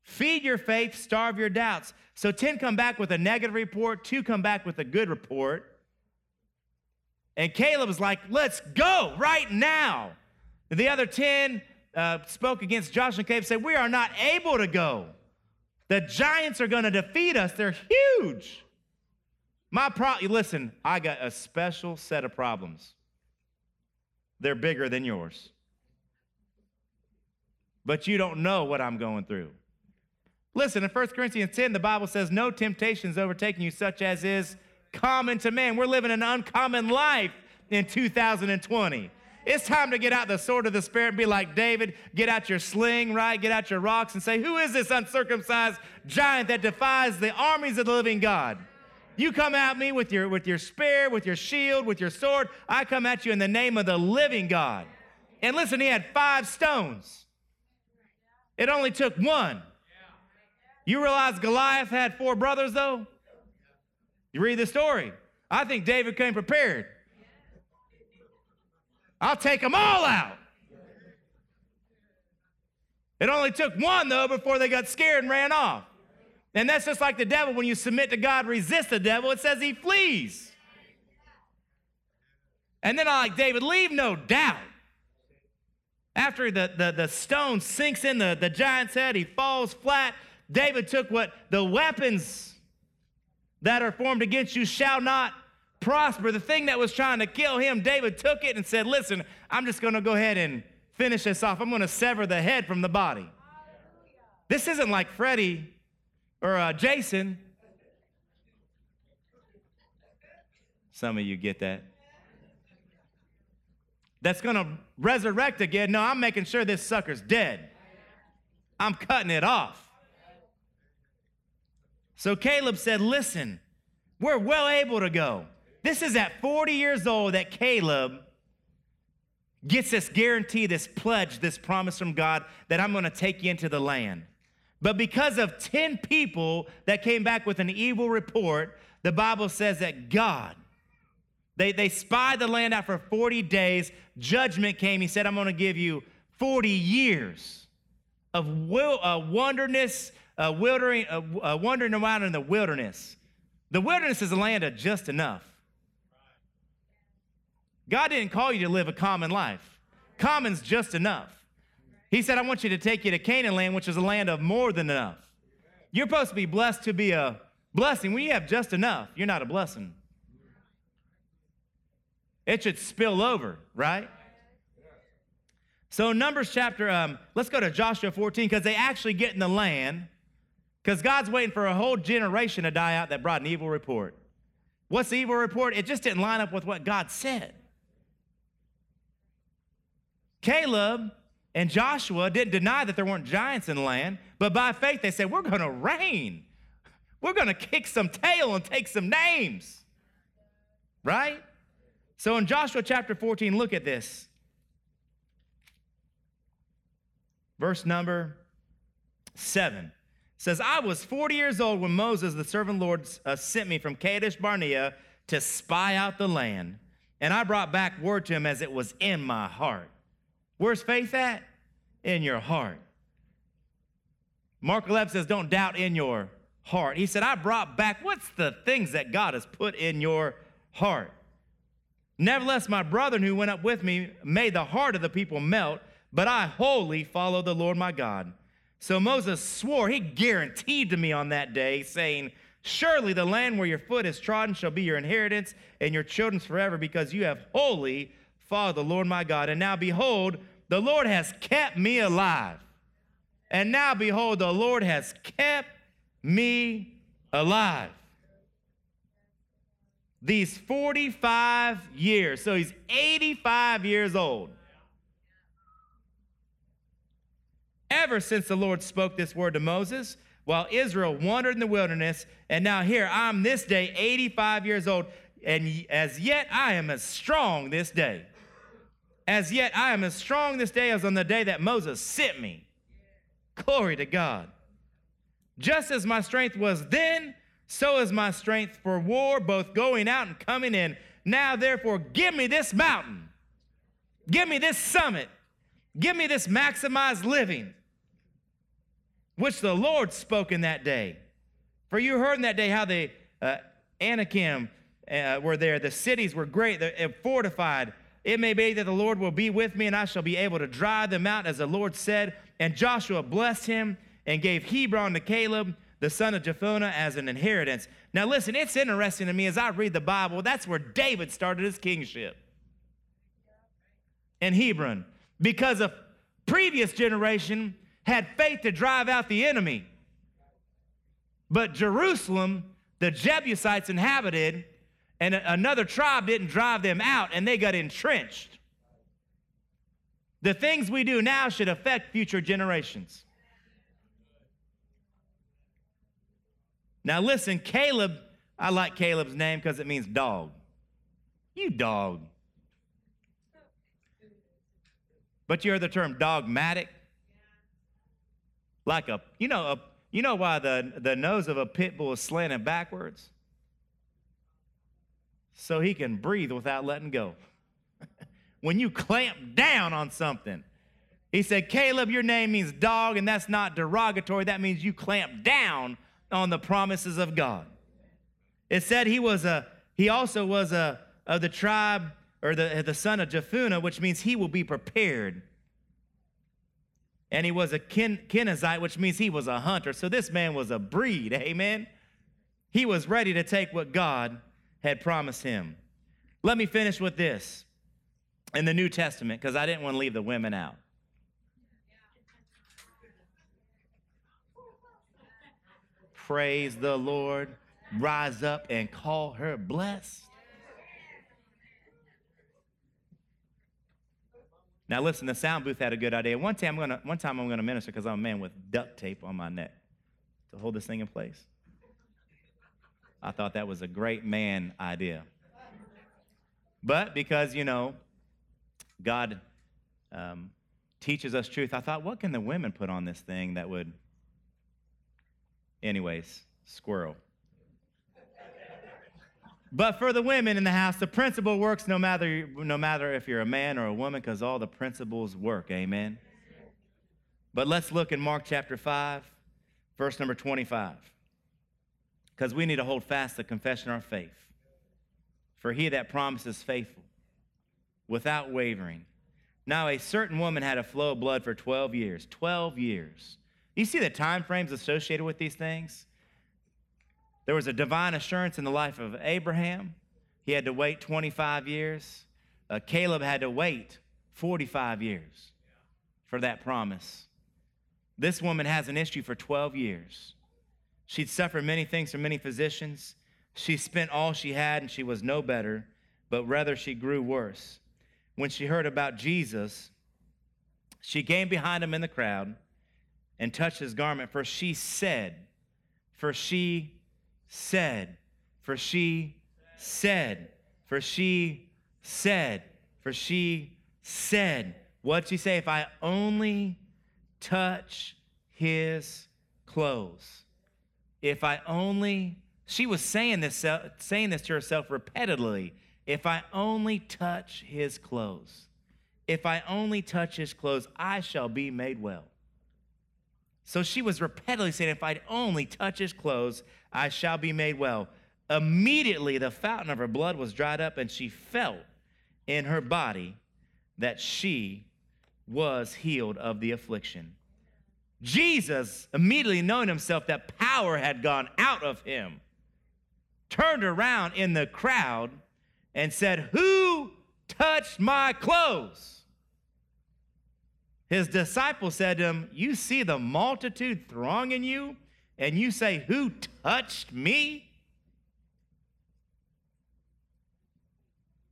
Feed your faith, starve your doubts. So 10 come back with a negative report, two come back with a good report. And Caleb was like, let's go right now. The other 10 uh, spoke against Joshua and Caleb said, we are not able to go. The giants are going to defeat us. They're huge. My problem, listen, I got a special set of problems. They're bigger than yours. But you don't know what I'm going through. Listen, in 1 Corinthians 10, the Bible says, No temptation is overtaking you, such as is common to man. We're living an uncommon life in 2020. It's time to get out the sword of the Spirit and be like David, get out your sling, right? Get out your rocks and say, Who is this uncircumcised giant that defies the armies of the living God? You come at me with your, with your spear, with your shield, with your sword. I come at you in the name of the living God. And listen, he had five stones. It only took one. You realize Goliath had four brothers, though? You read the story. I think David came prepared. I'll take them all out. It only took one, though, before they got scared and ran off. And that's just like the devil. When you submit to God, resist the devil, it says he flees. And then I like David, leave no doubt. After the, the, the stone sinks in the, the giant's head, he falls flat. David took what the weapons that are formed against you shall not prosper. The thing that was trying to kill him, David took it and said, Listen, I'm just going to go ahead and finish this off. I'm going to sever the head from the body. This isn't like Freddie or uh, Jason. Some of you get that. That's going to resurrect again. No, I'm making sure this sucker's dead. I'm cutting it off. So Caleb said, Listen, we're well able to go. This is at 40 years old that Caleb gets this guarantee, this pledge, this promise from God that I'm going to take you into the land. But because of 10 people that came back with an evil report, the Bible says that God, they, they spied the land out for 40 days. Judgment came. He said, I'm going to give you 40 years of will, uh, wilderness, uh, uh, wandering around in the wilderness. The wilderness is a land of just enough. God didn't call you to live a common life. Common's just enough. He said, I want you to take you to Canaan land, which is a land of more than enough. You're supposed to be blessed to be a blessing. When you have just enough, you're not a blessing. It should spill over, right? So, Numbers chapter, um, let's go to Joshua 14 because they actually get in the land because God's waiting for a whole generation to die out that brought an evil report. What's the evil report? It just didn't line up with what God said. Caleb and Joshua didn't deny that there weren't giants in the land, but by faith they said, We're going to reign. We're going to kick some tail and take some names. Right? So in Joshua chapter 14, look at this. Verse number 7 says, I was 40 years old when Moses, the servant Lord, uh, sent me from Kadesh Barnea to spy out the land. And I brought back word to him as it was in my heart. Where's faith at? In your heart. Mark 11 says, Don't doubt in your heart. He said, I brought back what's the things that God has put in your heart. Nevertheless, my brethren who went up with me made the heart of the people melt, but I wholly followed the Lord my God. So Moses swore, he guaranteed to me on that day, saying, Surely the land where your foot is trodden shall be your inheritance and your children's forever, because you have wholly followed the Lord my God. And now behold, the Lord has kept me alive. And now behold, the Lord has kept me alive. These 45 years. So he's 85 years old. Ever since the Lord spoke this word to Moses, while Israel wandered in the wilderness, and now here I'm this day 85 years old, and as yet I am as strong this day. As yet I am as strong this day as on the day that Moses sent me. Glory to God. Just as my strength was then, so is my strength for war, both going out and coming in. Now, therefore, give me this mountain. Give me this summit. Give me this maximized living, which the Lord spoke in that day. For you heard in that day how the uh, Anakim uh, were there, the cities were great, they're fortified. It may be that the Lord will be with me, and I shall be able to drive them out, as the Lord said. And Joshua blessed him and gave Hebron to Caleb, the son of Jephunneh, as an inheritance. Now, listen, it's interesting to me as I read the Bible, that's where David started his kingship in Hebron, because a previous generation had faith to drive out the enemy. But Jerusalem, the Jebusites inhabited, and another tribe didn't drive them out, and they got entrenched. The things we do now should affect future generations. Now, listen, Caleb, I like Caleb's name because it means dog. You dog. But you heard the term dogmatic? Like a, you know, a, you know why the, the nose of a pit bull is slanted backwards? So he can breathe without letting go. <laughs> when you clamp down on something, he said, Caleb, your name means dog, and that's not derogatory. That means you clamp down on the promises of God. It said he was a, he also was a, of the tribe or the, the son of Jephunneh, which means he will be prepared. And he was a Ken, Kenizzite, which means he was a hunter. So this man was a breed, <laughs> amen? He was ready to take what God had promised him. Let me finish with this in the New Testament, because I didn't want to leave the women out. Praise the Lord. Rise up and call her blessed. Now listen, the sound booth had a good idea. One time I'm gonna, one time I'm gonna minister because I'm a man with duct tape on my neck to hold this thing in place. I thought that was a great man idea. But because, you know, God um, teaches us truth, I thought, what can the women put on this thing that would Anyways, squirrel. But for the women in the house, the principle works no matter, no matter if you're a man or a woman, because all the principles work. Amen. But let's look in Mark chapter 5, verse number 25. Because we need to hold fast the confession of our faith. For he that promises faithful, without wavering. Now, a certain woman had a flow of blood for 12 years. 12 years. You see the time frames associated with these things? There was a divine assurance in the life of Abraham. He had to wait 25 years. Uh, Caleb had to wait 45 years for that promise. This woman has an issue for 12 years. She'd suffered many things from many physicians. She spent all she had and she was no better, but rather she grew worse. When she heard about Jesus, she came behind him in the crowd and touched his garment, for she said, for she said, for she said, for she said, for she said, What'd she say? If I only touch his clothes. If I only, she was saying this, uh, saying this to herself repeatedly. If I only touch his clothes, if I only touch his clothes, I shall be made well. So she was repeatedly saying, If I'd only touch his clothes, I shall be made well. Immediately, the fountain of her blood was dried up, and she felt in her body that she was healed of the affliction. Jesus, immediately knowing himself that power had gone out of him, turned around in the crowd and said, Who touched my clothes? His disciples said to him, You see the multitude thronging you, and you say, Who touched me?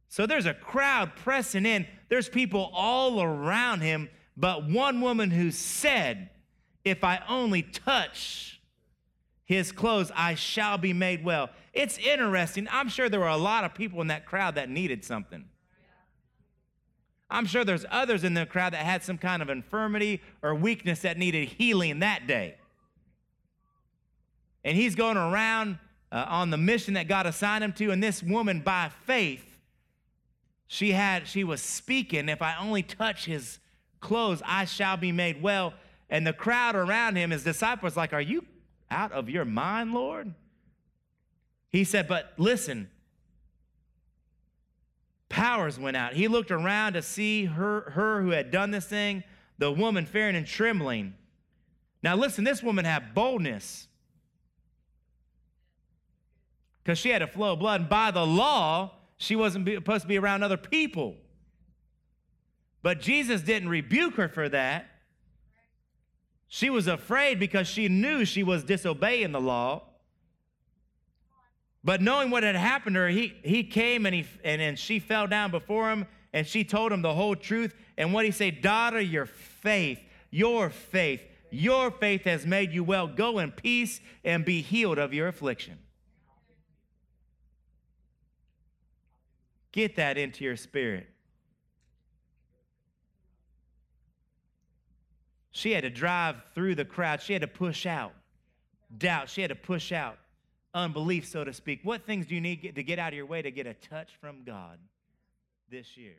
So there's a crowd pressing in. There's people all around him, but one woman who said, If I only touch his clothes, I shall be made well. It's interesting. I'm sure there were a lot of people in that crowd that needed something. I'm sure there's others in the crowd that had some kind of infirmity or weakness that needed healing that day. And he's going around uh, on the mission that God assigned him to, and this woman, by faith, she had she was speaking, if I only touch his clothes, I shall be made well. And the crowd around him, his disciples, like, Are you out of your mind, Lord? He said, But listen, powers went out. He looked around to see her, her who had done this thing, the woman fearing and trembling. Now, listen, this woman had boldness because she had a flow of blood. And by the law, she wasn't supposed to be around other people. But Jesus didn't rebuke her for that. She was afraid because she knew she was disobeying the law. But knowing what had happened to her, he, he came and, he, and, and she fell down before him and she told him the whole truth. And what he said, Daughter, your faith, your faith, your faith has made you well. Go in peace and be healed of your affliction. Get that into your spirit. She had to drive through the crowd. She had to push out doubt. She had to push out unbelief, so to speak. What things do you need to get out of your way to get a touch from God this year?